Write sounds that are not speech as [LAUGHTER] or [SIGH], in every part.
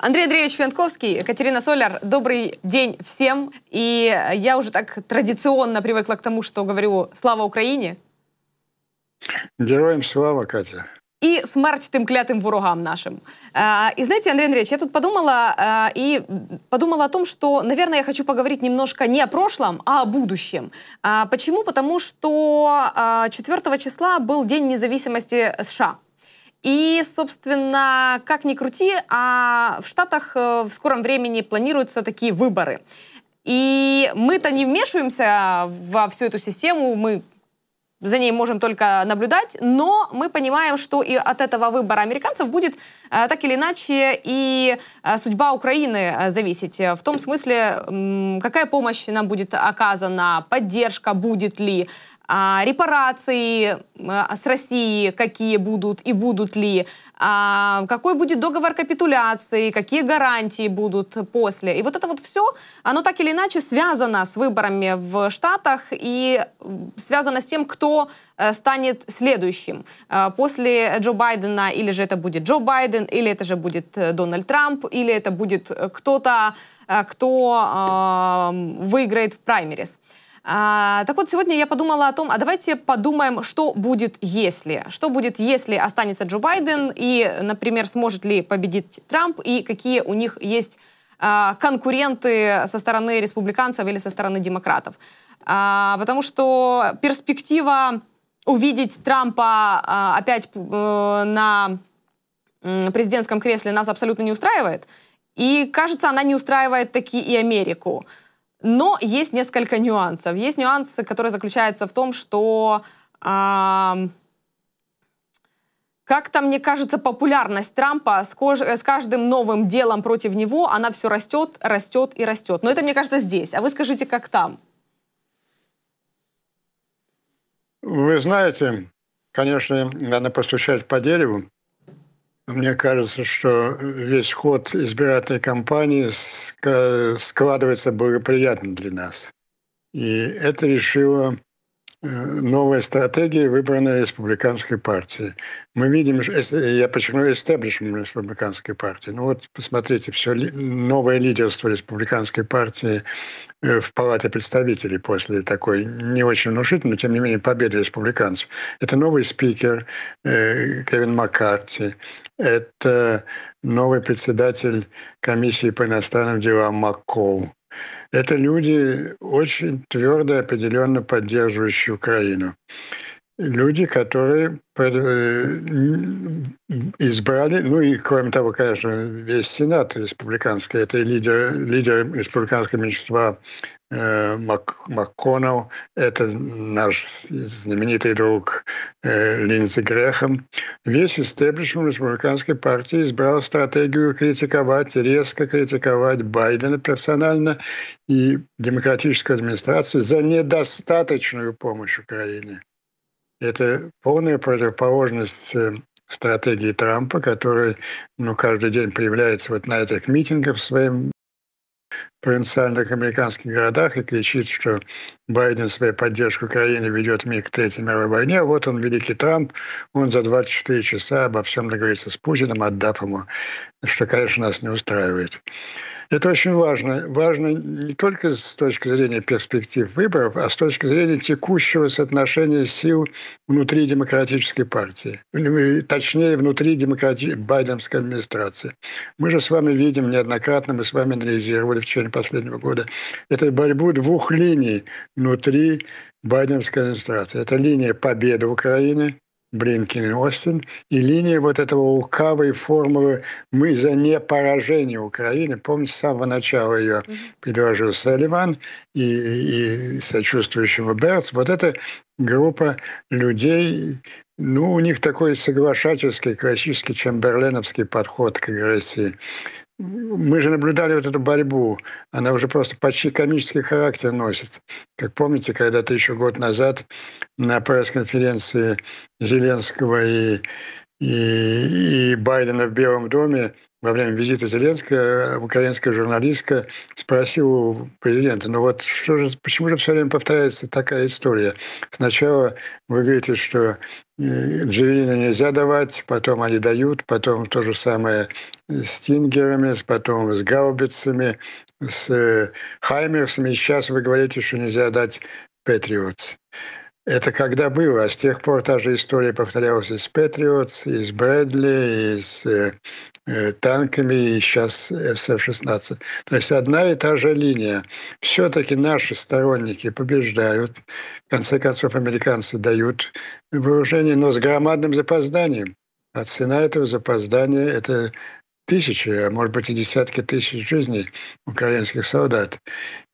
Андрей Андреевич Пьянковский, Екатерина Соляр, добрый день всем. И я уже так традиционно привыкла к тому, что говорю «Слава Украине!» Героям слава, Катя. И смерть тем клятым ворогам нашим. И знаете, Андрей Андреевич, я тут подумала и подумала о том, что, наверное, я хочу поговорить немножко не о прошлом, а о будущем. Почему? Потому что 4 числа был День независимости США. И, собственно, как ни крути, а в Штатах э, в скором времени планируются такие выборы. И мы-то не вмешиваемся во всю эту систему, мы за ней можем только наблюдать, но мы понимаем, что и от этого выбора американцев будет э, так или иначе и э, судьба Украины зависеть. В том смысле, какая помощь нам будет оказана, поддержка будет ли, а, репарации а, с Россией, какие будут и будут ли, а, какой будет договор капитуляции, какие гарантии будут после. И вот это вот все, оно так или иначе связано с выборами в Штатах и связано с тем, кто э, станет следующим. Э, после Джо Байдена или же это будет Джо Байден, или это же будет э, Дональд Трамп, или это будет кто-то, кто выиграет в праймерис. А, так вот, сегодня я подумала о том, а давайте подумаем, что будет, если. Что будет, если останется Джо Байден, и, например, сможет ли победить Трамп, и какие у них есть а, конкуренты со стороны республиканцев или со стороны демократов. А, потому что перспектива увидеть Трампа а, опять э, на президентском кресле нас абсолютно не устраивает. И, кажется, она не устраивает таки и Америку. Но есть несколько нюансов. Есть нюансы, которые заключаются в том, что э, как-то, мне кажется, популярность Трампа с, кож- с каждым новым делом против него, она все растет, растет и растет. Но это, мне кажется, здесь. А вы скажите, как там? Вы знаете, конечно, надо постучать по дереву. Мне кажется, что весь ход избирательной кампании складывается благоприятно для нас. И это решило э, новая стратегия, выбранная республиканской партией. Мы видим, я подчеркну, эстеблишмент республиканской партии. Ну вот, посмотрите, все новое лидерство республиканской партии в Палате представителей после такой не очень внушительной, но тем не менее победы республиканцев. Это новый спикер э, Кевин Маккарти, это новый председатель комиссии по иностранным делам МакКол. Это люди, очень твердо и определенно поддерживающие Украину. Люди, которые э, избрали, ну и кроме того, конечно, весь Сенат республиканский, это лидер, лидер республиканского меньшинства Э, Мак, МакКоннелл, это наш знаменитый друг э, Линдзи Грехом. Весь истеблишмент республиканской партии избрал стратегию критиковать, резко критиковать Байдена персонально и демократическую администрацию за недостаточную помощь Украине. Это полная противоположность э, стратегии Трампа, который ну, каждый день появляется вот на этих митингах в своем провинциальных американских городах и кричит, что Байден своей поддержкой Украины ведет мир к Третьей мировой войне. А вот он, великий Трамп, он за 24 часа обо всем договорится с Путиным, отдав ему, что, конечно, нас не устраивает. Это очень важно. Важно не только с точки зрения перспектив выборов, а с точки зрения текущего соотношения сил внутри демократической партии. Точнее, внутри демократи... байденской администрации. Мы же с вами видим неоднократно, мы с вами анализировали в течение последнего года, эту борьбу двух линий внутри байденской администрации. Это линия победы Украины, Блинкин и Остин, и линия вот этого лукавой формулы «мы за непоражение Украины». Помните, с самого начала ее предложил Салливан и, и сочувствующего Берц. Вот эта группа людей, ну, у них такой соглашательский, классический чемберленовский подход к агрессии мы же наблюдали вот эту борьбу. Она уже просто почти комический характер носит. Как помните, когда-то еще год назад на пресс-конференции Зеленского и, и, и Байдена в Белом доме во время визита Зеленского украинская журналистка спросила у президента, ну вот что же, почему же все время повторяется такая история? Сначала вы говорите, что э, джавелины нельзя давать, потом они дают, потом то же самое с тингерами, потом с гаубицами, с э, хаймерсами. И сейчас вы говорите, что нельзя дать Патриотс. Это когда было, а с тех пор та же история повторялась и с Патриотс, и с Брэдли, и с э, э танками, и сейчас F-16. То есть одна и та же линия. Все-таки наши сторонники побеждают. В конце концов, американцы дают вооружение, но с громадным запозданием. А цена этого запоздания – это тысячи, а может быть и десятки тысяч жизней украинских солдат.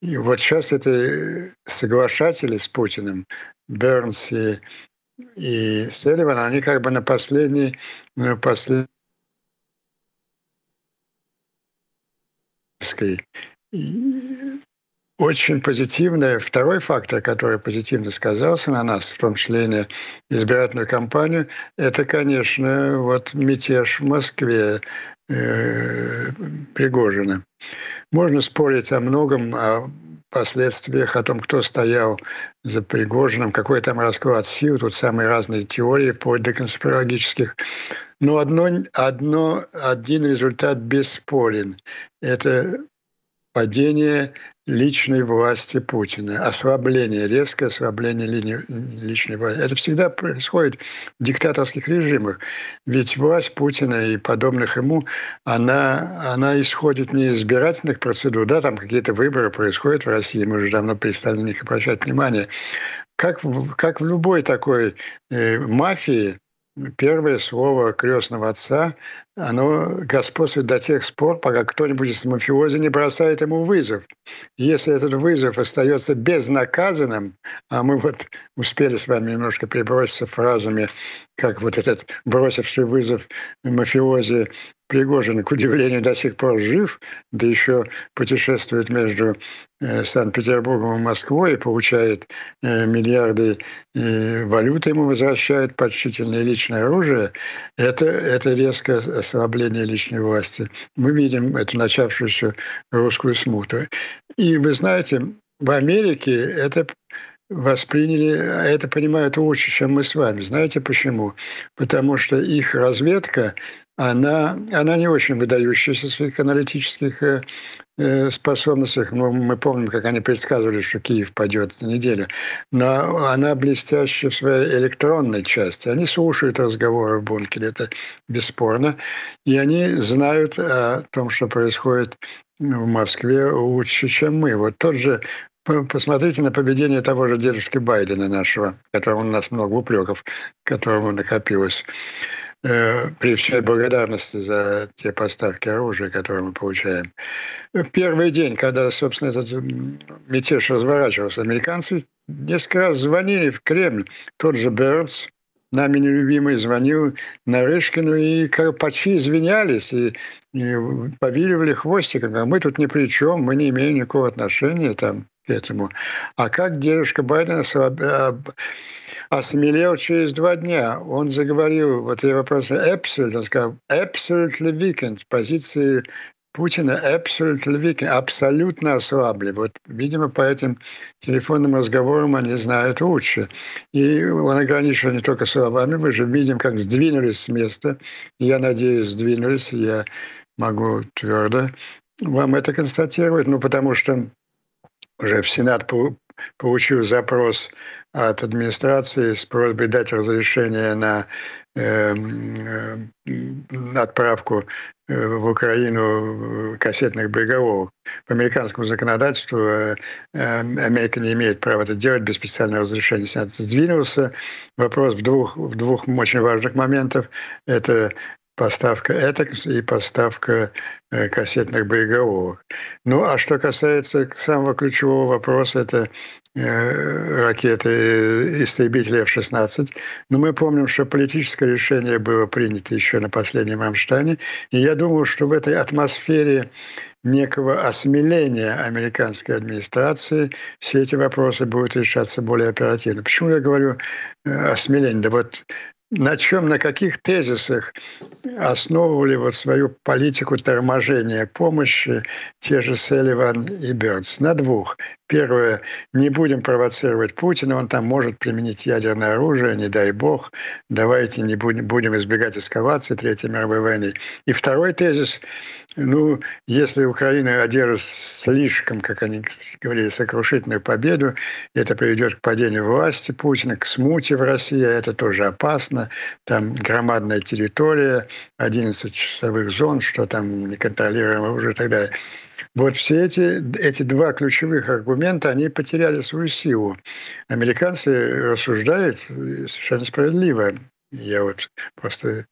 И вот сейчас это соглашатели с Путиным, Бернс и, и Селиван, они как бы на последней, на последней очень позитивное, второй фактор, который позитивно сказался на нас, в том числе и на избирательную кампанию, это, конечно, вот мятеж в Москве э, Пригожина. Можно спорить о многом, о последствиях, о том, кто стоял за Пригожиным, какой там расклад сил, тут самые разные теории, вплоть до конспирологических. Но одно, одно, один результат бесспорен. Это падение личной власти Путина, ослабление, резкое ослабление линии, личной власти. Это всегда происходит в диктаторских режимах. Ведь власть Путина и подобных ему, она, она исходит не из избирательных процедур, да, там какие-то выборы происходят в России, мы уже давно перестали на них обращать внимание. Как, как в любой такой э, мафии, первое слово крестного отца, оно господствует до тех пор, пока кто-нибудь из мафиози не бросает ему вызов. Если этот вызов остается безнаказанным, а мы вот успели с вами немножко приброситься фразами, как вот этот бросивший вызов мафиози Пригожин, к удивлению, до сих пор жив, да еще путешествует между э, Санкт-Петербургом и Москвой и получает э, миллиарды э, валюты, ему возвращают почтительное личное оружие, это, это резкое ослабление личной власти. Мы видим эту начавшуюся русскую смуту. И вы знаете, в Америке это восприняли, это понимают лучше, чем мы с вами. Знаете почему? Потому что их разведка она, она не очень выдающаяся в своих аналитических э, э, способностях. Ну, мы помним, как они предсказывали, что Киев падет на неделю. Но она блестящая в своей электронной части. Они слушают разговоры в бункере, это бесспорно. И они знают о том, что происходит в Москве лучше, чем мы. Вот тот же Посмотрите на поведение того же дедушки Байдена нашего, которому у нас много упреков, которому накопилось. Э, при всей благодарности за те поставки оружия, которые мы получаем. В первый день, когда, собственно, этот мятеж разворачивался, американцы несколько раз звонили в Кремль. Тот же Бернс, нами нелюбимый, звонил Нарышкину, и почти извинялись, и, и повиливали хвостиком. А мы тут ни при чем, мы не имеем никакого отношения там, к этому. А как дедушка Байдена осмелел через два дня. Он заговорил, вот я вопрос он сказал absolutely weakened, позиции Путина absolutely weakened, абсолютно ослабли. Вот, видимо, по этим телефонным разговорам они знают лучше. И он ограничил не только словами, мы же видим, как сдвинулись с места. Я надеюсь, сдвинулись, я могу твердо вам это констатировать, ну, потому что уже в Сенат получил запрос от администрации с просьбой дать разрешение на э, отправку э, в Украину кассетных боеголовок. По американскому законодательству э, Америка не имеет права это делать без специального разрешения. Сенат сдвинулся. Вопрос в двух, в двух очень важных моментах. Это поставка ЭТОКС и поставка э, кассетных боеголовок. Ну, а что касается самого ключевого вопроса, это э, ракеты э, истребители F-16. Но мы помним, что политическое решение было принято еще на последнем Рамштайне. И я думаю, что в этой атмосфере некого осмеления американской администрации все эти вопросы будут решаться более оперативно. Почему я говорю осмеление? Да вот на чем, на каких тезисах основывали вот свою политику торможения помощи те же Селиван и Бернс? На двух. Первое, не будем провоцировать Путина, он там может применить ядерное оружие, не дай бог, давайте не будем избегать эскалации Третьей мировой войны. И второй тезис, ну, если Украина одержит слишком, как они говорили, сокрушительную победу, это приведет к падению власти Путина, к смуте в России, а это тоже опасно. Там громадная территория, 11 часовых зон, что там неконтролируемо уже и так далее. Вот все эти, эти два ключевых аргумента, они потеряли свою силу. Американцы рассуждают совершенно справедливо. Я вот просто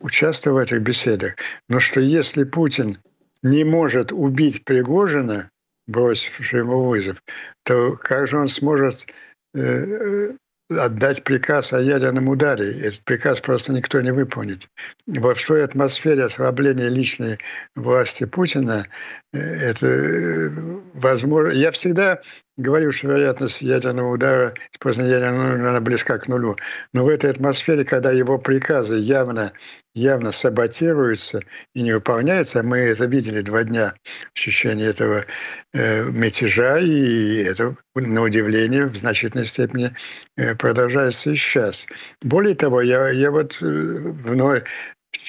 участвую в этих беседах. Но что если Путин не может убить Пригожина, бросив ему вызов, то как же он сможет э, отдать приказ о ядерном ударе. Этот приказ просто никто не выполнит. Во в той атмосфере ослабления личной власти Путина э, это э, возможно. Я всегда говорю, что вероятность ядерного удара, использования ядерного она близка к нулю. Но в этой атмосфере, когда его приказы явно явно саботируются и не выполняются. Мы это видели два дня в течение этого э, мятежа, и это, на удивление, в значительной степени э, продолжается и сейчас. Более того, я, я вот э, вновь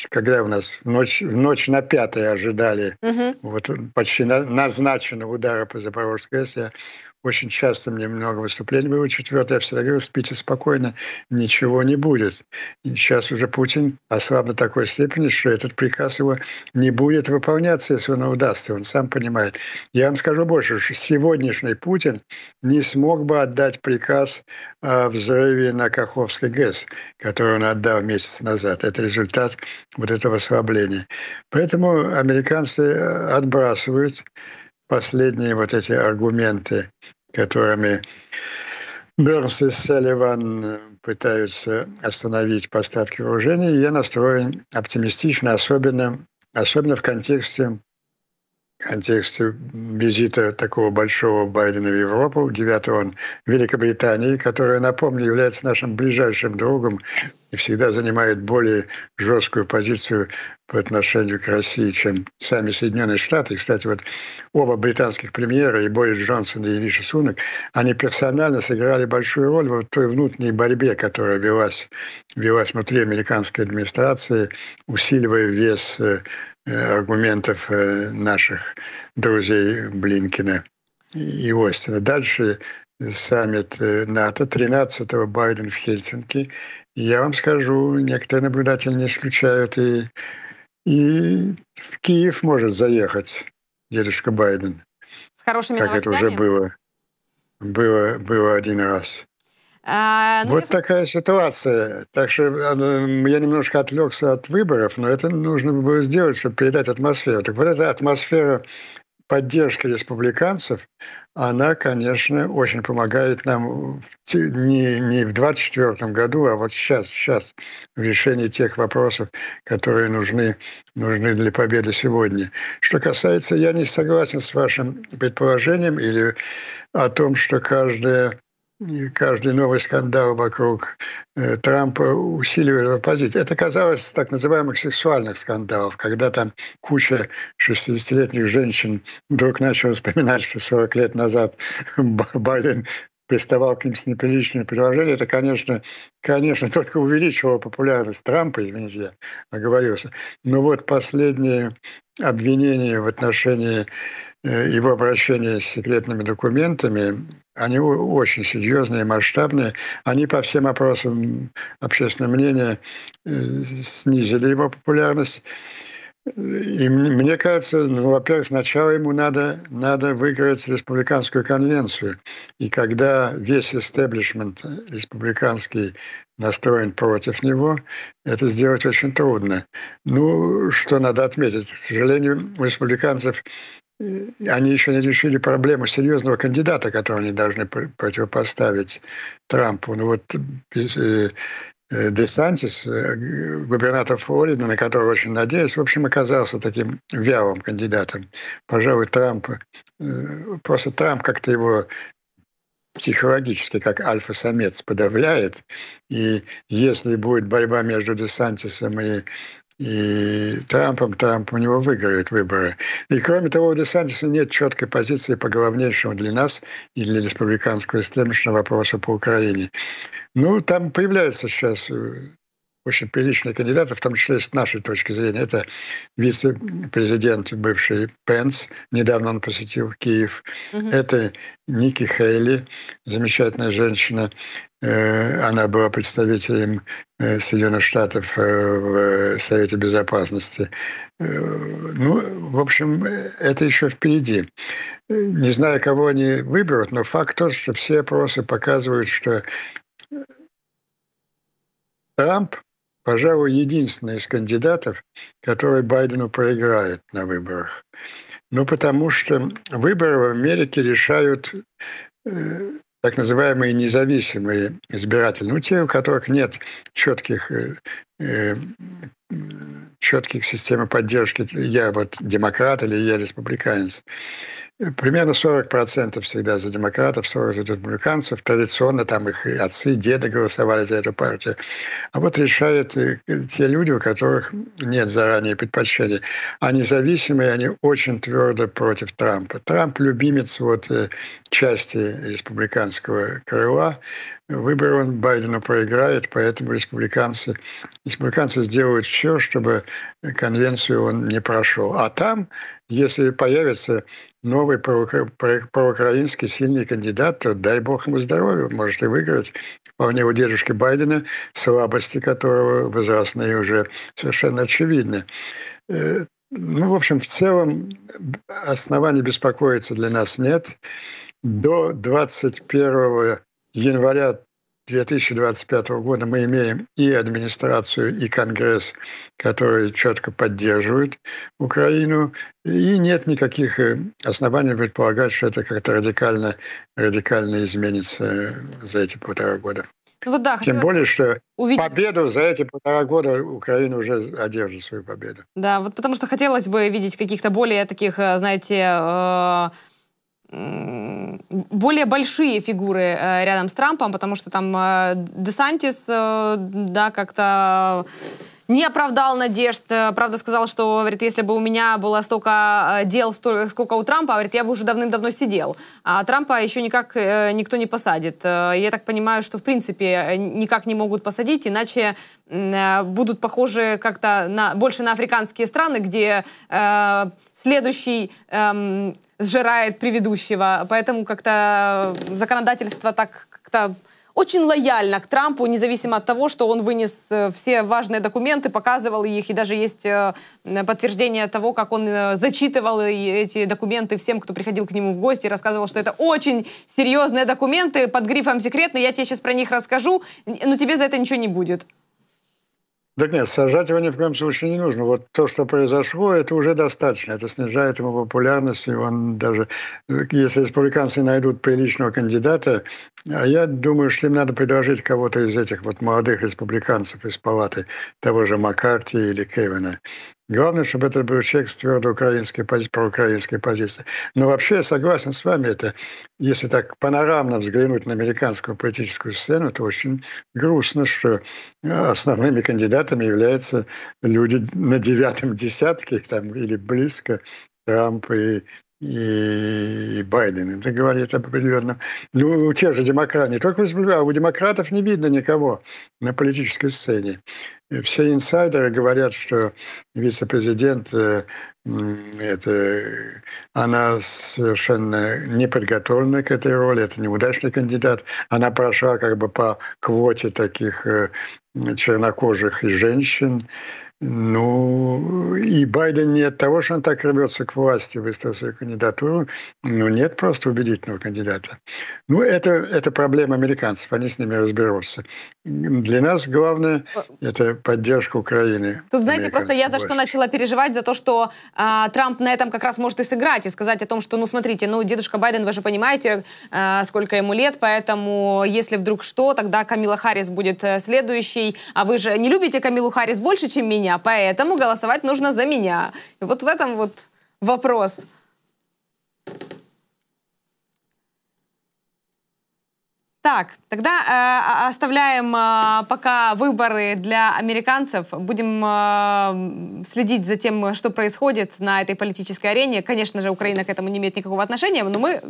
когда у нас ночь, в ночь на пятое ожидали угу. вот почти на, назначенного удара по Запорожской АЭС, я очень часто мне много выступлений было. Четвертое, я всегда говорю, спите спокойно, ничего не будет. И сейчас уже Путин ослаб до такой степени, что этот приказ его не будет выполняться, если он удастся. Он сам понимает. Я вам скажу больше, что сегодняшний Путин не смог бы отдать приказ о взрыве на Каховской ГЭС, который он отдал месяц назад. Это результат вот этого ослабления. Поэтому американцы отбрасывают последние вот эти аргументы которыми Бернс и Салливан пытаются остановить поставки вооружений, я настроен оптимистично, особенно, особенно в контексте контексте визита такого большого Байдена в Европу, 9 он в Великобритании, которая, напомню, является нашим ближайшим другом и всегда занимает более жесткую позицию по отношению к России, чем сами Соединенные Штаты. И, кстати, вот оба британских премьера, и Борис Джонсон, и Риши Сунок, они персонально сыграли большую роль в той внутренней борьбе, которая велась, велась внутри американской администрации, усиливая вес э, аргументов э, наших друзей Блинкина и Остина. Дальше саммит э, НАТО 13-го Байден в Хельсинки. Я вам скажу, некоторые наблюдатели не исключают и, и в Киев может заехать дедушка Байден. С хорошими как новостями? это уже было, было, было один раз. А, ну, вот я... такая ситуация. Так что я немножко отвлекся от выборов, но это нужно было сделать, чтобы передать атмосферу. Так вот эта атмосфера поддержки республиканцев, она, конечно, очень помогает нам не, не в 2024 году, а вот сейчас, сейчас в решении тех вопросов, которые нужны, нужны для победы сегодня. Что касается, я не согласен с вашим предположением или о том, что каждая и каждый новый скандал вокруг э, Трампа усиливает оппозицию. Это казалось так называемых сексуальных скандалов, когда там куча 60-летних женщин вдруг начала вспоминать, что 40 лет назад Байден приставал к ним с неприличными предложениями, это, конечно, конечно, только увеличивало популярность Трампа, извините, я оговорился. Но вот последние обвинения в отношении Э, его обращения с секретными документами, они очень серьезные, масштабные. Они по всем опросам общественного мнения э, снизили его популярность. И мне кажется, ну, во-первых, сначала ему надо, надо выиграть республиканскую конвенцию. И когда весь истеблишмент республиканский настроен против него, это сделать очень трудно. Ну, что надо отметить, к сожалению, у республиканцев они еще не решили проблему серьезного кандидата, которого они должны противопоставить Трампу. Ну вот э, э, Десантис, э, губернатор Флориды, на которого очень надеюсь, в общем, оказался таким вялым кандидатом. Пожалуй, Трамп, просто Трамп как-то его психологически, как альфа-самец подавляет. И если будет борьба между Десантисом и и Трампом, Трамп у него выиграет выборы. И кроме того, у Десантиса нет четкой позиции по главнейшему для нас и для республиканского истеблишмента вопросу по Украине. Ну, там появляется сейчас э, очень приличные кандидаты, в том числе с нашей точки зрения. Это вице-президент бывший Пенс, недавно он посетил Киев. Угу. Это Ники Хейли, замечательная женщина. Э, она была представителем э, Соединенных Штатов э, в Совете Безопасности. Ну, в общем, это еще впереди. Не знаю, кого они выберут, но факт тот, что все опросы показывают, что Трамп пожалуй, единственный из кандидатов, который Байдену проиграет на выборах. Ну, потому что выборы в Америке решают так называемые независимые избиратели, ну, те, у которых нет четких, э, э, четких систем поддержки, я вот демократ или я республиканец. Примерно 40% всегда за демократов, 40% за республиканцев. Традиционно там их отцы, деды голосовали за эту партию. А вот решают э, те люди, у которых нет заранее предпочтений. А независимые, они очень твердо против Трампа. Трамп любимец вот э, части республиканского крыла. Выборы он Байдену проиграет, поэтому республиканцы, республиканцы сделают все, чтобы конвенцию он не прошел. А там, если появится новый проукраинский сильный кандидат, то дай бог ему здоровья, может и выиграть. Вполне у дедушки Байдена, слабости которого возрастные уже совершенно очевидны. Э, ну, в общем, в целом оснований беспокоиться для нас нет. До 21 января 2025 года мы имеем и администрацию, и Конгресс, которые четко поддерживают Украину, и нет никаких э, оснований предполагать, что это как-то радикально, радикально изменится э, за эти полтора года. Ну вот да, Тем более, что увидеть... победу за эти полтора года Украина уже одержит свою победу. Да, вот потому что хотелось бы видеть каких-то более таких, э, знаете, более большие фигуры э, рядом с Трампом, потому что там э, Десантис, э, да, как-то не оправдал надежд. Правда, сказал, что, говорит, если бы у меня было столько дел, столько, сколько у Трампа, говорит, я бы уже давным-давно сидел. А Трампа еще никак никто не посадит. Я так понимаю, что, в принципе, никак не могут посадить, иначе будут похожи как-то на, больше на африканские страны, где э, следующий э, сжирает предыдущего. Поэтому как-то законодательство так как-то очень лояльно к Трампу, независимо от того, что он вынес э, все важные документы, показывал их, и даже есть э, подтверждение того, как он э, зачитывал эти документы всем, кто приходил к нему в гости, рассказывал, что это очень серьезные документы под грифом «секретно», я тебе сейчас про них расскажу, но тебе за это ничего не будет. Да нет, сажать его ни в коем случае не нужно. Вот то, что произошло, это уже достаточно. Это снижает ему популярность. И он даже, если республиканцы найдут приличного кандидата, а я думаю, что им надо предложить кого-то из этих вот молодых республиканцев из палаты, того же Маккарти или Кевина. Главное, чтобы это был человек с твердой украинской проукраинской позицией. Но вообще я согласен с вами, это, если так панорамно взглянуть на американскую политическую сцену, то очень грустно, что основными кандидатами являются люди на девятом десятке там, или близко, Трамп и и Байден. Это говорит определенно. Ну, у тех же демократов, не только а у демократов не видно никого на политической сцене. Все инсайдеры говорят, что вице-президент, э, это, она совершенно не подготовлена к этой роли, это неудачный кандидат. Она прошла как бы по квоте таких э, чернокожих и женщин. Ну, и Байден не от того, что он так рвется к власти, выставил свою кандидатуру, ну, нет просто убедительного кандидата. Ну, это, это проблема американцев, они с ними разберутся. Для нас главное – это поддержка Украины. Тут, знаете, просто я за что начала переживать, за то, что а, Трамп на этом как раз может и сыграть, и сказать о том, что, ну, смотрите, ну, дедушка Байден, вы же понимаете, а, сколько ему лет, поэтому если вдруг что, тогда Камила Харрис будет э, следующей, а вы же не любите Камилу Харрис больше, чем меня, меня, поэтому голосовать нужно за меня. И вот в этом вот вопрос. Так, тогда э, оставляем э, пока выборы для американцев. Будем э, следить за тем, что происходит на этой политической арене. Конечно же, Украина к этому не имеет никакого отношения, но мы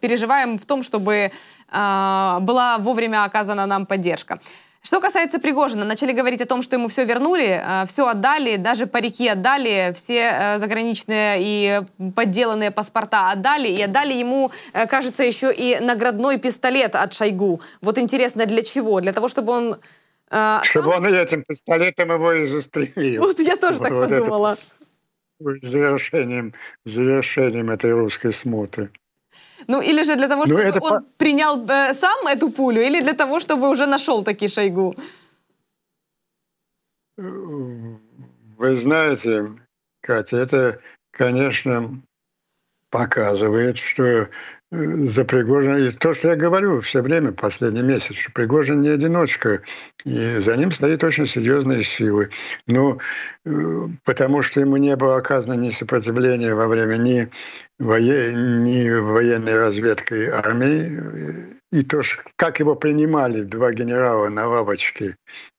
переживаем в том, чтобы э, была вовремя оказана нам поддержка. Что касается Пригожина, начали говорить о том, что ему все вернули, э, все отдали, даже парики отдали, все э, заграничные и подделанные паспорта отдали, и отдали ему, э, кажется, еще и наградной пистолет от Шойгу. Вот интересно, для чего? Для того, чтобы он... Чтобы он этим пистолетом его и застрелил. Вот я тоже вот, так вот подумала. завершением, завершением этой русской смуты. Ну, или же для того, ну, чтобы это... он принял э, сам эту пулю, или для того, чтобы уже нашел таки Шойгу? Вы знаете, Катя, это, конечно, показывает, что за Пригожина. И то, что я говорю все время, последний месяц, что Пригожин не одиночка, и за ним стоит очень серьезные силы. Ну, э, потому что ему не было оказано ни сопротивления во время ни, вое... ни военной разведкой армии, и то, как его принимали два генерала на лавочке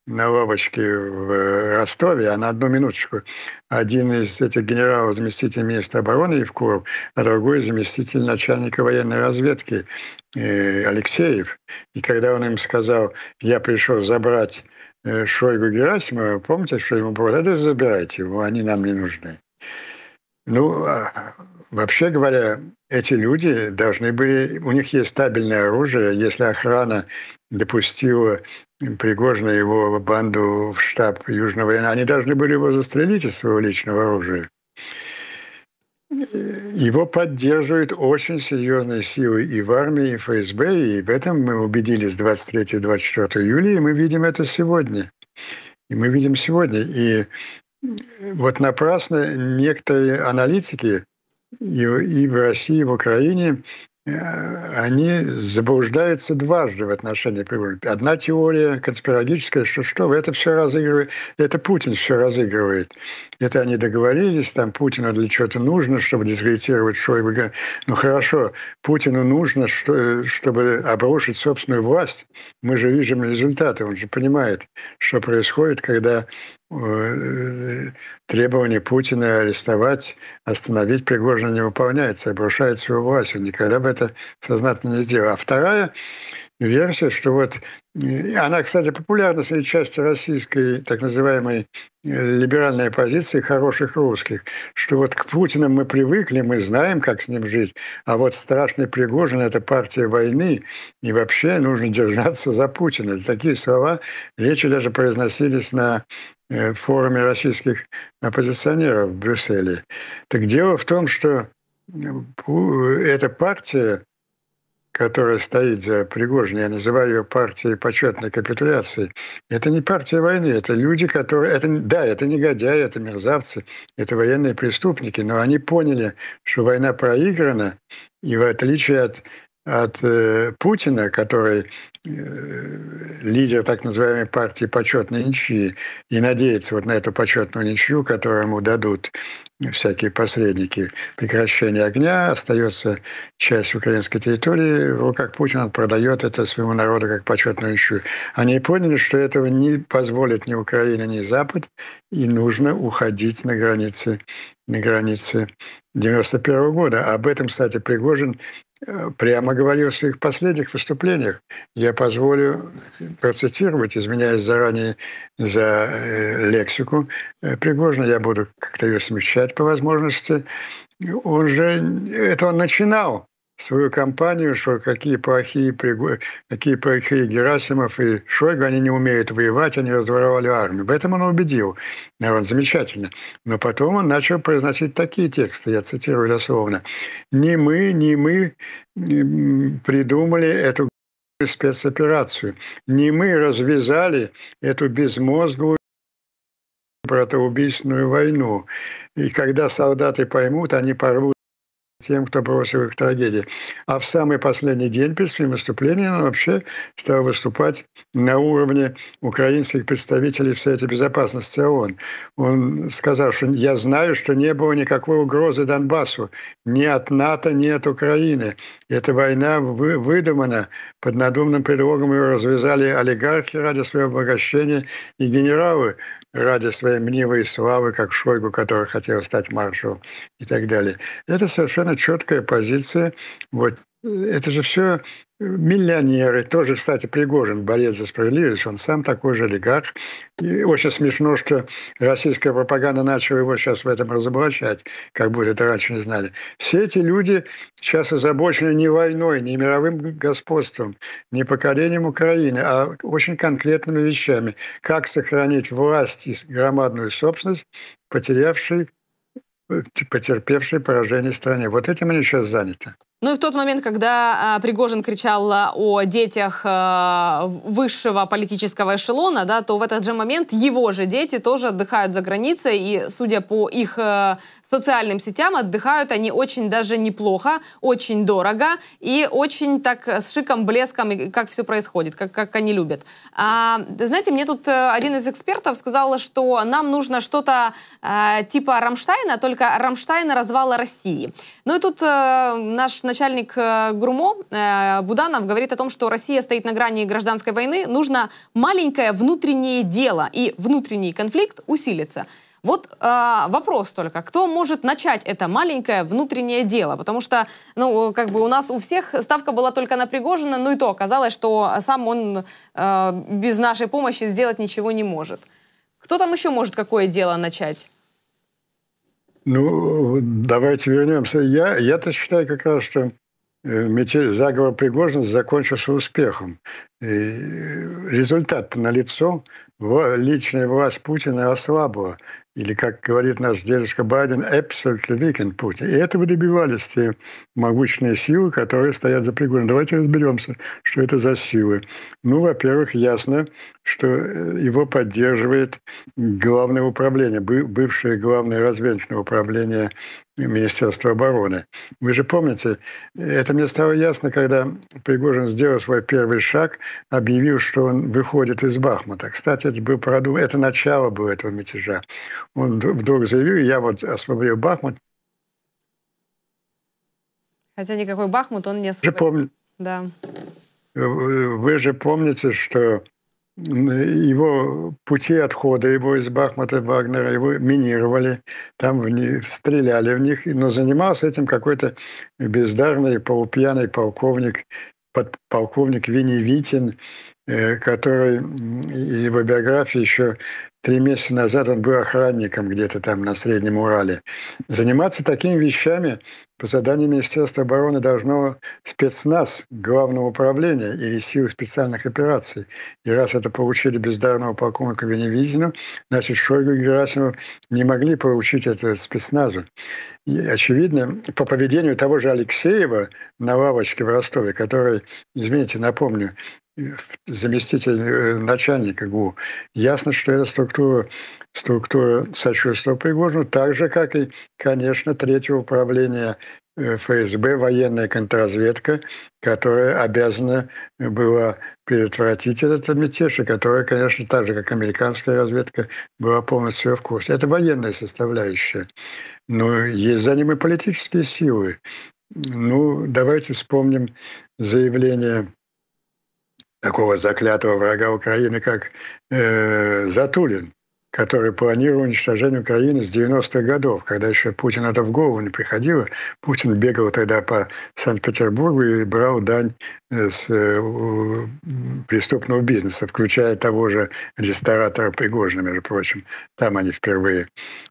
на лавочке в э, Ростове, а на одну минуточку, один из этих генералов, заместитель министра обороны Евкуров, а другой заместитель начальника военной разведки э, Алексеев. И когда он им сказал, я пришел забрать э, Шойгу Герасимова, помните, что ему было? Это забирайте его, они нам не нужны. Ну, а, вообще говоря, эти люди должны были, у них есть стабильное оружие, если охрана допустила Пригожина его банду в штаб Южного военного, они должны были его застрелить из своего личного оружия. Его поддерживают очень серьезные силы и в армии, и в ФСБ, и в этом мы убедились 23-24 июля, и мы видим это сегодня. И мы видим сегодня. И вот напрасно некоторые аналитики и, и в России, и в Украине Э, они заблуждаются дважды в отношении Пригожина. Одна теория конспирологическая, что что, это все разыгрывает, это Путин все разыгрывает. Это они договорились, там Путину для чего-то нужно, чтобы дискредитировать Шойгу. Ну хорошо, Путину нужно, что, чтобы обрушить собственную власть. Мы же видим результаты, он же понимает, что происходит, когда требование Путина арестовать, остановить Пригожина не выполняется, обрушает свою власть. Он никогда бы это сознательно не сделал. А вторая версия, что вот она, кстати, популярна среди части российской так называемой э, либеральной оппозиции хороших русских, что вот к Путину мы привыкли, мы знаем, как с ним жить, а вот страшный Пригожин – это партия войны, и вообще нужно держаться за Путина. Такие слова, речи даже произносились на э, форуме российских оппозиционеров в Брюсселе. Так дело в том, что эта партия которая стоит за Пригожиным, я называю ее партией почетной капитуляции, это не партия войны, это люди, которые... Это, да, это негодяи, это мерзавцы, это военные преступники, но они поняли, что война проиграна, и в отличие от от э, Путина, который э, лидер так называемой партии почетной ничьи, и надеется вот на эту почетную ничью, которую ему дадут всякие посредники прекращения огня, остается часть украинской территории, в руках Путина он продает это своему народу как почетную ничью. Они поняли, что этого не позволит ни Украина, ни Запад, и нужно уходить на границы, на границы 91 года. Об этом, кстати, Пригожин прямо говорил в своих последних выступлениях. Я позволю процитировать, изменяясь заранее за э, лексику э, Пригожина, я буду как-то ее смещать по возможности. Он же, это он начинал свою кампанию, что какие плохие, какие плохие Герасимов и Шойгу, они не умеют воевать, они разворовали армию. В этом он убедил народ замечательно. Но потом он начал произносить такие тексты, я цитирую дословно. «Не мы, не мы придумали эту спецоперацию. Не мы развязали эту безмозглую братоубийственную войну. И когда солдаты поймут, они порвут тем, кто бросил их трагедии. А в самый последний день перед своим выступлением он вообще стал выступать на уровне украинских представителей в Совете Безопасности ООН. Он сказал, что я знаю, что не было никакой угрозы Донбассу ни от НАТО, ни от Украины. Эта война выдумана под надуманным предлогом, ее развязали олигархи ради своего обогащения и генералы ради своей мнимой славы, как Шойгу, который хотел стать маршалом и так далее. Это совершенно четкая позиция. Вот это же все миллионеры. Тоже, кстати, Пригожин, борец за справедливость, он сам такой же олигарх. И очень смешно, что российская пропаганда начала его сейчас в этом разоблачать, как будто это раньше не знали. Все эти люди сейчас озабочены не войной, не мировым господством, не покорением Украины, а очень конкретными вещами. Как сохранить власть и громадную собственность, потерявшей потерпевшей поражение стране. Вот этим они сейчас заняты. Ну и в тот момент, когда э, Пригожин кричал о детях э, высшего политического эшелона, да, то в этот же момент его же дети тоже отдыхают за границей, и, судя по их э, социальным сетям, отдыхают они очень даже неплохо, очень дорого и очень так с шиком, блеском, как все происходит, как, как они любят. А, знаете, мне тут э, один из экспертов сказал, что нам нужно что-то э, типа Рамштайна, только Рамштайна развала России. Ну и тут э, наш начальник э, ГУР МО э, Буданов говорит о том, что Россия стоит на грани гражданской войны, нужно маленькое внутреннее дело, и внутренний конфликт усилится. Вот э, вопрос только, кто может начать это маленькое внутреннее дело? Потому что, ну, как бы у нас у всех ставка была только на Пригожина, ну и то оказалось, что сам он э, без нашей помощи сделать ничего не может. Кто там еще может какое дело начать? Ну, давайте вернемся. Я, я-то считаю как раз, что э, заговор Пригожин закончился успехом. И результат налицо. Личная власть Путина ослабла или, как говорит наш дедушка Байден, absolutely weakened Путин. И этого добивались те могучные силы, которые стоят за Пригожиным. Давайте разберемся, что это за силы. Ну, во-первых, ясно, что э, его поддерживает главное управление, бывшее главное разведочное управление Министерства обороны. Вы же помните, это мне стало ясно, когда Пригожин сделал свой первый шаг, объявил, что он выходит из Бахмута. Кстати, это, был продукт, это начало было этого мятежа. Он вдруг заявил, я вот освободил Бахмут. Хотя никакой Бахмут он не освободил. Помните, да. Вы же помните, что его пути отхода его из Бахмута Вагнера, его минировали, там в них, стреляли в них, но занимался этим какой-то бездарный полупьяный полковник, подполковник Винни э, который его биографии еще Три месяца назад он был охранником где-то там на Среднем Урале. Заниматься такими вещами по заданию Министерства обороны должно спецназ Главного управления или сил специальных операций. И раз это получили бездарного полковника Веневизина, значит, Шойгу и Герасимов не могли получить это спецназу. И, очевидно, по поведению того же Алексеева на лавочке в Ростове, который, извините, напомню, заместитель э, начальника ГУ, ясно, что это структура, структура сочувствия Пригожину, так же, как и, конечно, третьего управления э, ФСБ, военная контрразведка, которая обязана была предотвратить этот мятеж, и которая, конечно, так же, как американская разведка, была полностью в курсе. Это военная составляющая. Но есть за ним и политические силы. Ну, давайте вспомним заявление такого заклятого врага Украины, как э, Затулин, который планировал уничтожение Украины с 90-х годов, когда еще Путин это в голову не приходило. Путин бегал тогда по Санкт-Петербургу и брал дань э, с э, преступного бизнеса, включая того же ресторатора Пригожина, между прочим. Там они впервые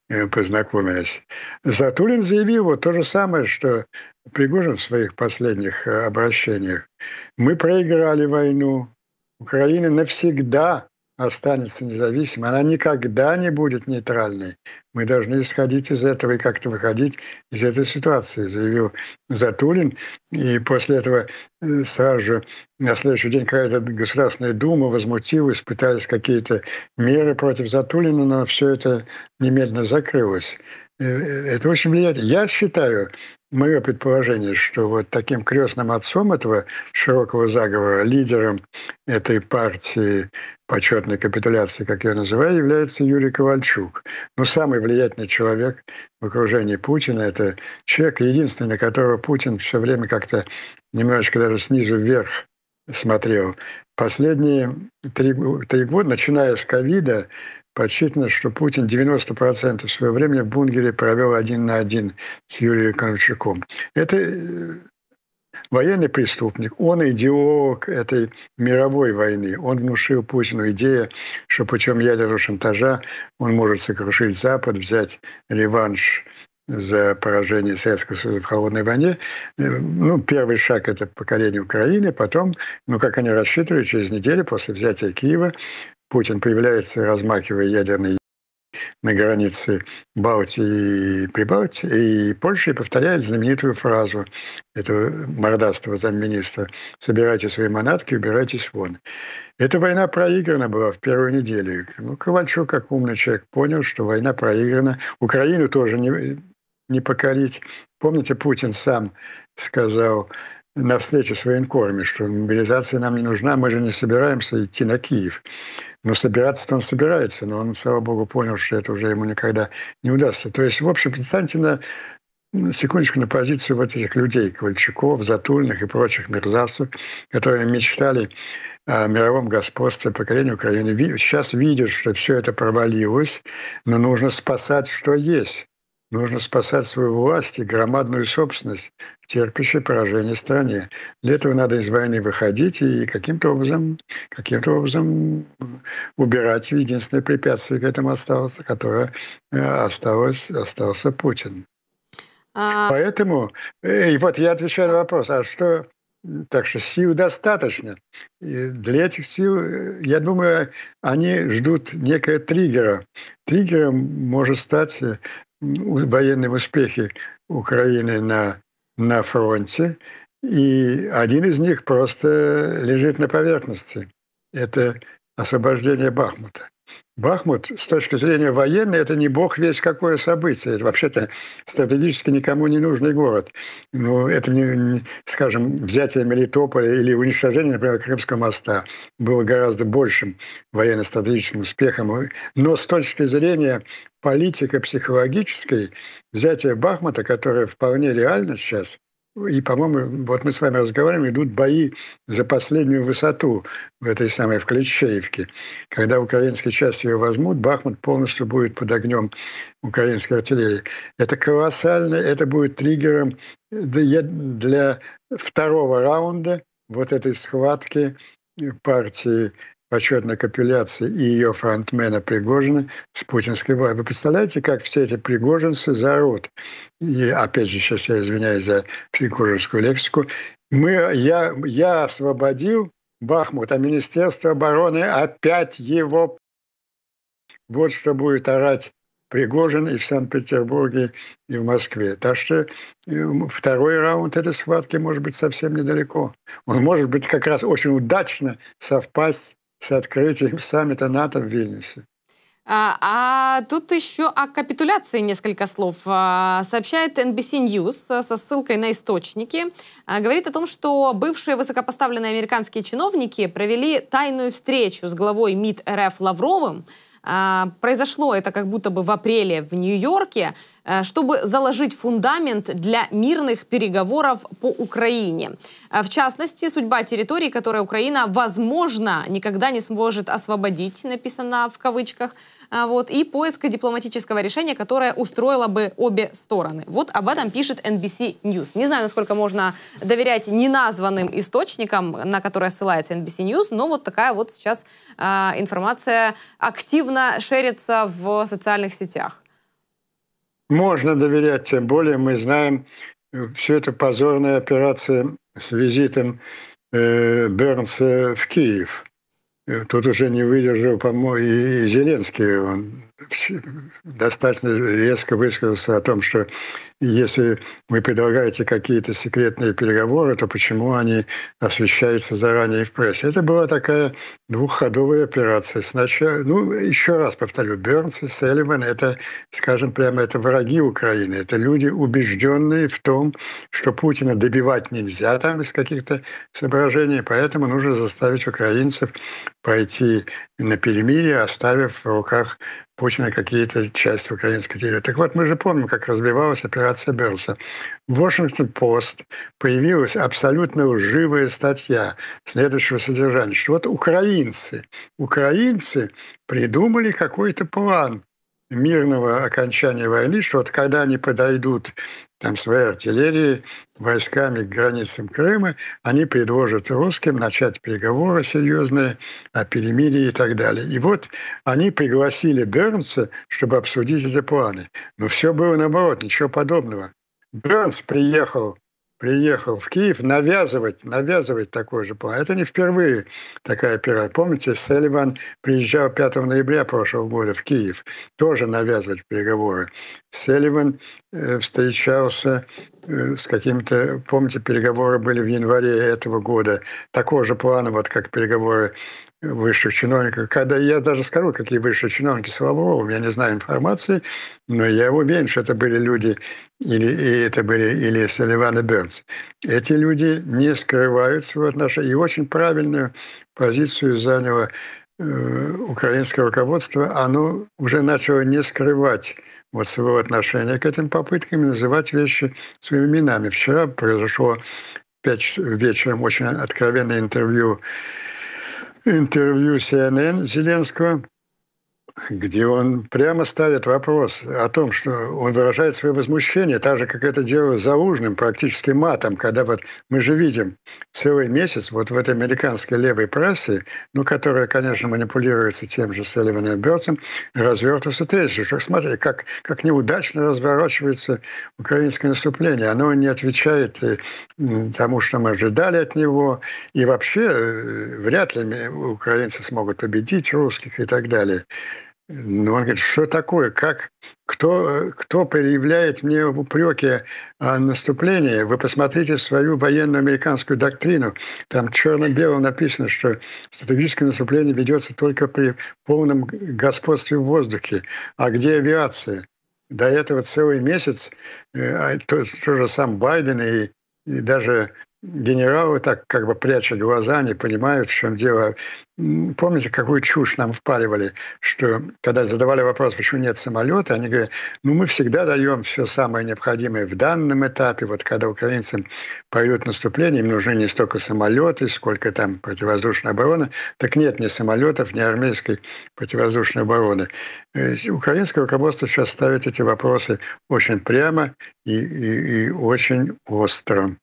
э, познакомились. Затулин заявил вот то же самое, что Пригожин в своих последних обращениях. Мы проиграли войну. Украина навсегда останется независимой, она никогда не будет нейтральной. Мы должны исходить из этого и как-то выходить из этой ситуации, заявил Затулин. И после этого э, сразу же на следующий день какая-то Государственная Дума возмутилась, пытались какие-то меры против Затулина, но все это немедленно закрылось. Это очень влияет. Я считаю, мое предположение, что вот таким крестным отцом этого широкого заговора, лидером этой партии почетной капитуляции, как я называю, является Юрий Ковальчук. Ну, самый влиятельный человек в окружении Путина. Это человек, единственный, на которого Путин все время как-то немножечко даже снизу вверх смотрел. Последние три, три года, начиная с ковида, подсчитано, что Путин 90% своего времени в бунгере провел один на один с Юрием Ковальчуком. Это э, военный преступник, он идеолог этой мировой войны. Он внушил Путину идею, что путем ядерного шантажа он может сокрушить Запад, взять реванш за поражение Советского Союза в холодной войне. Э, ну, первый шаг – это покорение Украины, потом, ну, как они рассчитывали, через неделю после взятия Киева Путин появляется, размахивая ядерный на границе Балтии и Прибалтии, и Польша повторяет знаменитую фразу этого мордастого замминистра «Собирайте свои манатки, убирайтесь вон». Эта война проиграна была в первую неделю. Ну, Ковальчук, как умный человек, понял, что война проиграна. Украину тоже не, не покорить. Помните, Путин сам сказал на встрече с военкорами, что мобилизация нам не нужна, мы же не собираемся идти на Киев. Но собираться-то он собирается, но он, слава богу, понял, что это уже ему никогда не удастся. То есть, в общем, представьте на секундочку на позицию вот этих людей, Ковальчуков, Затульных и прочих мерзавцев, которые мечтали о мировом господстве, покорении Украины. Сейчас видят, что все это провалилось, но нужно спасать, что есть. Нужно спасать свою власть и громадную собственность в терпящей поражение стране. Для этого надо из войны выходить и каким-то образом, каким-то образом убирать единственное препятствие к этому осталось, которое э, осталось, остался Путин. А... Поэтому, э, и вот я отвечаю на вопрос, а что так что сил достаточно. И для этих сил, э, я думаю, они ждут некого триггера. Триггером может стать военные успехи Украины на, на фронте, и один из них просто лежит на поверхности. Это освобождение Бахмута. Бахмут с точки зрения военной это не бог весь какое событие. Это вообще-то стратегически никому не нужный город. Ну, это, не, не, скажем, взятие Мелитополя или уничтожение, например, Крымского моста было гораздо большим военно-стратегическим успехом. Но с точки зрения политика психологической, взятие Бахмута, которое вполне реально сейчас, и, по-моему, вот мы с вами разговариваем, идут бои за последнюю высоту в этой самой, в Клещеевке. Когда украинские части ее возьмут, Бахмут полностью будет под огнем украинской артиллерии. Это колоссально, это будет триггером для второго раунда вот этой схватки партии почетной капитуляции и ее фронтмена Пригожина с путинской властью. Вы представляете, как все эти пригожинцы заорут? И опять же, сейчас я извиняюсь за пригожинскую лексику. Мы, я, я освободил Бахмут, а Министерство обороны опять его... Вот что будет орать Пригожин и в Санкт-Петербурге, и в Москве. Так что э, второй раунд этой схватки может быть совсем недалеко. Он может быть как раз очень удачно совпасть с открытием саммита НАТО в Вильнюсе. А, а тут еще о капитуляции несколько слов. А, сообщает NBC News со ссылкой на источники. А, говорит о том, что бывшие высокопоставленные американские чиновники провели тайную встречу с главой МИД РФ Лавровым, произошло это как будто бы в апреле в Нью-Йорке, э, чтобы заложить фундамент для мирных переговоров по Украине. Э, в частности, судьба территории, которые Украина, возможно, никогда не сможет освободить, написано в кавычках, вот, и поиск дипломатического решения, которое устроило бы обе стороны. Вот об этом пишет NBC News. Не знаю, насколько можно доверять неназванным источникам, на которые ссылается NBC News, но вот такая вот сейчас э, информация активно активно шерится в социальных сетях? Можно доверять, тем более мы знаем э, всю эту позорную операцию с визитом э, Бернса в Киев. Э, тут уже не выдержал, по-моему, и Зеленский. Он достаточно резко высказался о том, что если вы предлагаете какие-то секретные переговоры, то почему они освещаются заранее в прессе? Это была такая двухходовая операция. Сначала, ну, еще раз повторю, Бернс и Селливан – это, скажем прямо, это враги Украины. Это люди, убежденные в том, что Путина добивать нельзя там без каких-то соображений, поэтому нужно заставить украинцев пойти на перемирие, оставив в руках Путина какие-то части украинской территории. Так вот, мы же помним, как развивалась операция Бернса. В Washington-Post появилась абсолютно лживая статья следующего содержания, что вот украинцы, украинцы придумали какой-то план мирного окончания войны, что вот когда они подойдут там своей артиллерией, войсками к границам Крыма, они предложат русским начать переговоры серьезные о перемирии и так далее. И вот они пригласили Бернса, чтобы обсудить эти планы. Но все было наоборот, ничего подобного. Бернс приехал приехал в Киев навязывать, навязывать такой же план. Это не впервые такая операция. Помните, Селиван приезжал 5 ноября прошлого года в Киев, тоже навязывать переговоры. Селиван э, встречался э, с каким-то, помните, переговоры были в январе этого года, такого же плана, вот как переговоры высших чиновников. Когда я даже скажу, какие высшие чиновники с Лавровым, я не знаю информации, но я уверен, что это были люди, или и это были или Салливан и Бернс. Эти люди не скрывают своего отношения. И очень правильную позицию заняло э, украинское руководство. Оно уже начало не скрывать вот своего отношения к этим попыткам называть вещи своими именами. Вчера произошло пять вечером очень откровенное интервью интервью CNN Зеленского, где он прямо ставит вопрос о том, что он выражает свое возмущение, так же, как это делал Заужным, практически матом, когда вот мы же видим целый месяц вот в этой американской левой прессе, ну, которая, конечно, манипулируется тем же Селливаном и Бёрцем, развертывается тезис, что смотри, как, как неудачно разворачивается украинское наступление. Оно не отвечает э, тому, что мы ожидали от него, и вообще э, вряд ли украинцы смогут победить русских и так далее. Ну, он говорит, что такое, как, кто, кто предъявляет мне упреки о наступлении? Вы посмотрите свою военную американскую доктрину. Там черно-бело написано, что стратегическое наступление ведется только при полном господстве в воздухе. А где авиация? До этого целый месяц э, а то, то же сам Байден и, и даже генералы так как бы пряча глаза, не понимают, в чем дело. Помните, какую чушь нам впаривали, что когда задавали вопрос, почему нет самолета, они говорят, ну мы всегда даем все самое необходимое в данном этапе. Вот когда украинцам пойдут наступление, им нужны не столько самолеты, сколько там противовоздушной обороны. Так нет ни самолетов, ни армейской противовоздушной обороны. Э, украинское руководство сейчас ставит эти вопросы очень прямо и, и, и очень остро.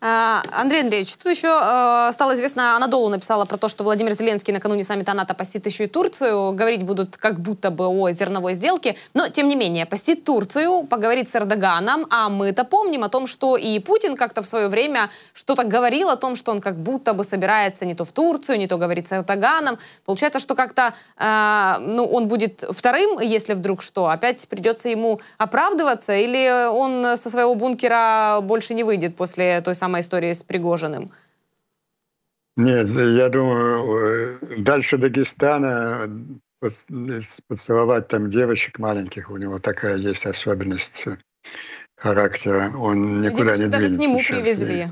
А, Андрей Андреевич, тут еще э, стало известно, Анадолу написала про то, что Владимир Зеленский накануне саммита НАТО посетит еще и Турцию. Говорить будут как будто бы о зерновой сделке. Но, тем не менее, посетит Турцию, поговорит с Эрдоганом. А мы-то помним о том, что и Путин как-то в свое время что-то говорил о том, что он как будто бы собирается не то в Турцию, не то говорить с Эрдоганом. Получается, что как-то э, ну, он будет вторым, если вдруг что. Опять придется ему оправдываться или он со своего бункера больше не выйдет после той самой самой истории с Пригожиным? Нет, я думаю, э, дальше Дагестана поцеловать там девочек маленьких, у него такая есть особенность характера, он никуда Девочку не даже к нему сейчас. привезли.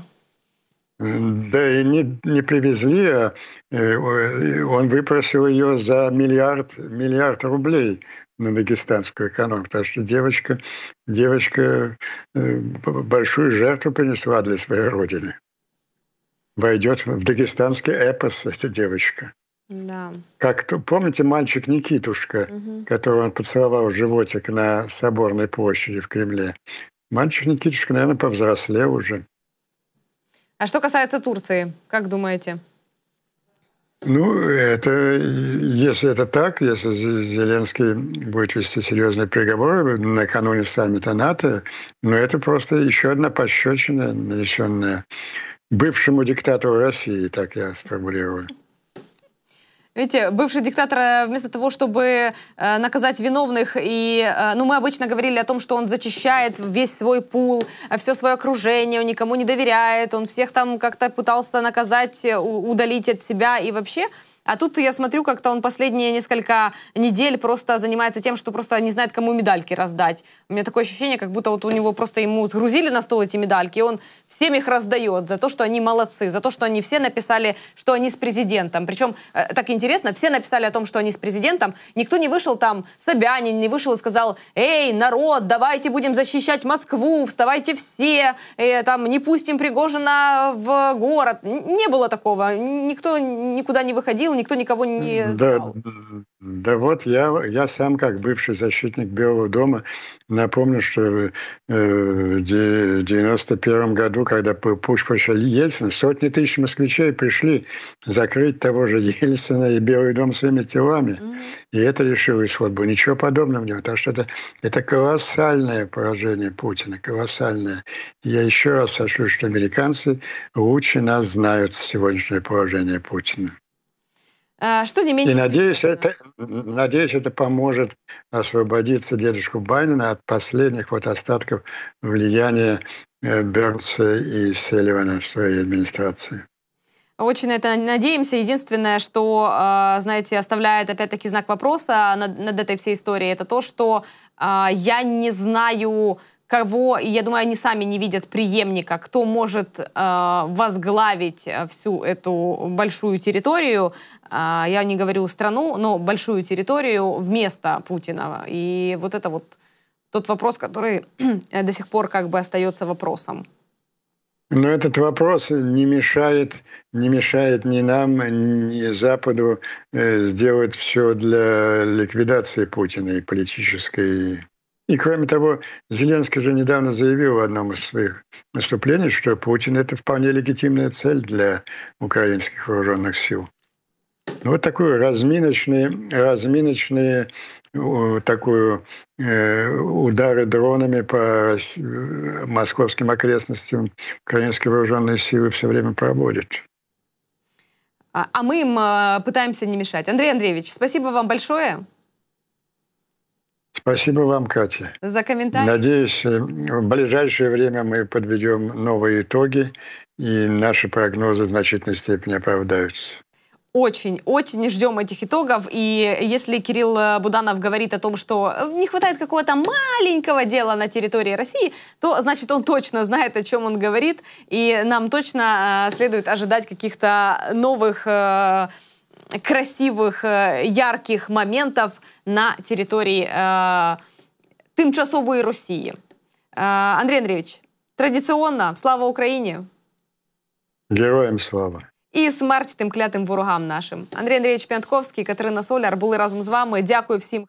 Да и не, не привезли, а э, он выпросил ее за миллиард, миллиард рублей на дагестанскую экономику, потому что девочка, девочка э, большую жертву принесла для своей родины. Войдет в дагестанский эпос эта девочка. Да. Как помните мальчик Никитушка, угу. которого он поцеловал в животик на Соборной площади в Кремле? Мальчик Никитушка, наверное, повзрослел уже. А что касается Турции, как думаете? Ну, это, если это так, если Зеленский будет вести серьезные переговоры накануне саммита НАТО, ну, это просто еще одна пощечина, нанесенная бывшему диктатору России, так я сформулирую. Видите, бывший диктатор э, вместо того, чтобы э, наказать виновных, и, э, ну, мы обычно говорили о том, что он зачищает весь свой пул, все свое окружение, он никому не доверяет, он всех там как-то пытался наказать, э, удалить от себя. И вообще а тут я смотрю, как-то он последние несколько недель просто занимается тем, что просто не знает, кому медальки раздать. У меня такое ощущение, как будто вот у него просто ему сгрузили на стол эти медальки, и он всем их раздает за то, что они молодцы, за то, что они все написали, что они с президентом. Причем, э, так интересно, все написали о том, что они с президентом. Никто не вышел там, Собянин не вышел и сказал, эй, народ, давайте будем защищать Москву, вставайте все, э, там, не пустим Пригожина в город. Не было такого. Никто никуда не выходил, никто никого не знал. Да, да вот я, я сам, как бывший защитник Белого дома, напомню, что э, в 91 году, когда пуш пришел Ельцин, сотни тысяч москвичей пришли закрыть того же Ельцина и Белый дом своими телами. Mm-hmm. И это решило исход. Было ничего подобного в него. Так что это, это колоссальное поражение Путина, колоссальное. Я еще раз сошлю, что американцы лучше нас знают сегодняшнее положение Путина. А, что не менее... И надеюсь это, надеюсь, это поможет освободиться дедушку Байдена от последних вот остатков влияния э, Бернса и Селивана в своей администрации. Очень на это надеемся. Единственное, что, а, знаете, оставляет опять-таки знак вопроса над, над этой всей историей, это то, что а, я не знаю, кого, я думаю, они сами не видят преемника, кто может э, возглавить э, всю эту большую территорию, э, я не говорю страну, но большую территорию вместо Путина. И вот это вот тот вопрос, который [CLEARS THROAT] до сих пор как бы остается вопросом. Но этот вопрос не мешает, не мешает ни нам, ни Западу э, сделать все для ликвидации Путина и политической и кроме того, Зеленский же недавно заявил в одном из своих выступлений, что Путин – это вполне легитимная цель для украинских вооруженных сил. Ну, вот такую разминочные, разминочные такую э, удары дронами по московским окрестностям украинские вооруженные силы все время проводят. А, а мы им э, пытаемся не мешать. Андрей Андреевич, спасибо вам большое. Спасибо вам, Катя. За комментарий. Надеюсь, э, в ближайшее время мы подведем новые итоги, и наши прогнозы в значительной степени оправдаются очень-очень ждем этих итогов. И если Кирилл э, Буданов говорит о том, что не хватает какого-то маленького дела на территории России, то значит он точно знает, о чем он говорит. И нам точно э, следует ожидать каких-то новых красивых, э, ярких моментов на территории э, тимчасової Росії. Э, Андрей Андреевич, традиционно, слава Україні! Героям слава! І смерть тим клятим ворогам нашим. Андрій Андрійович П'ятковський, Катерина Соляр були разом з вами. Дякую всім.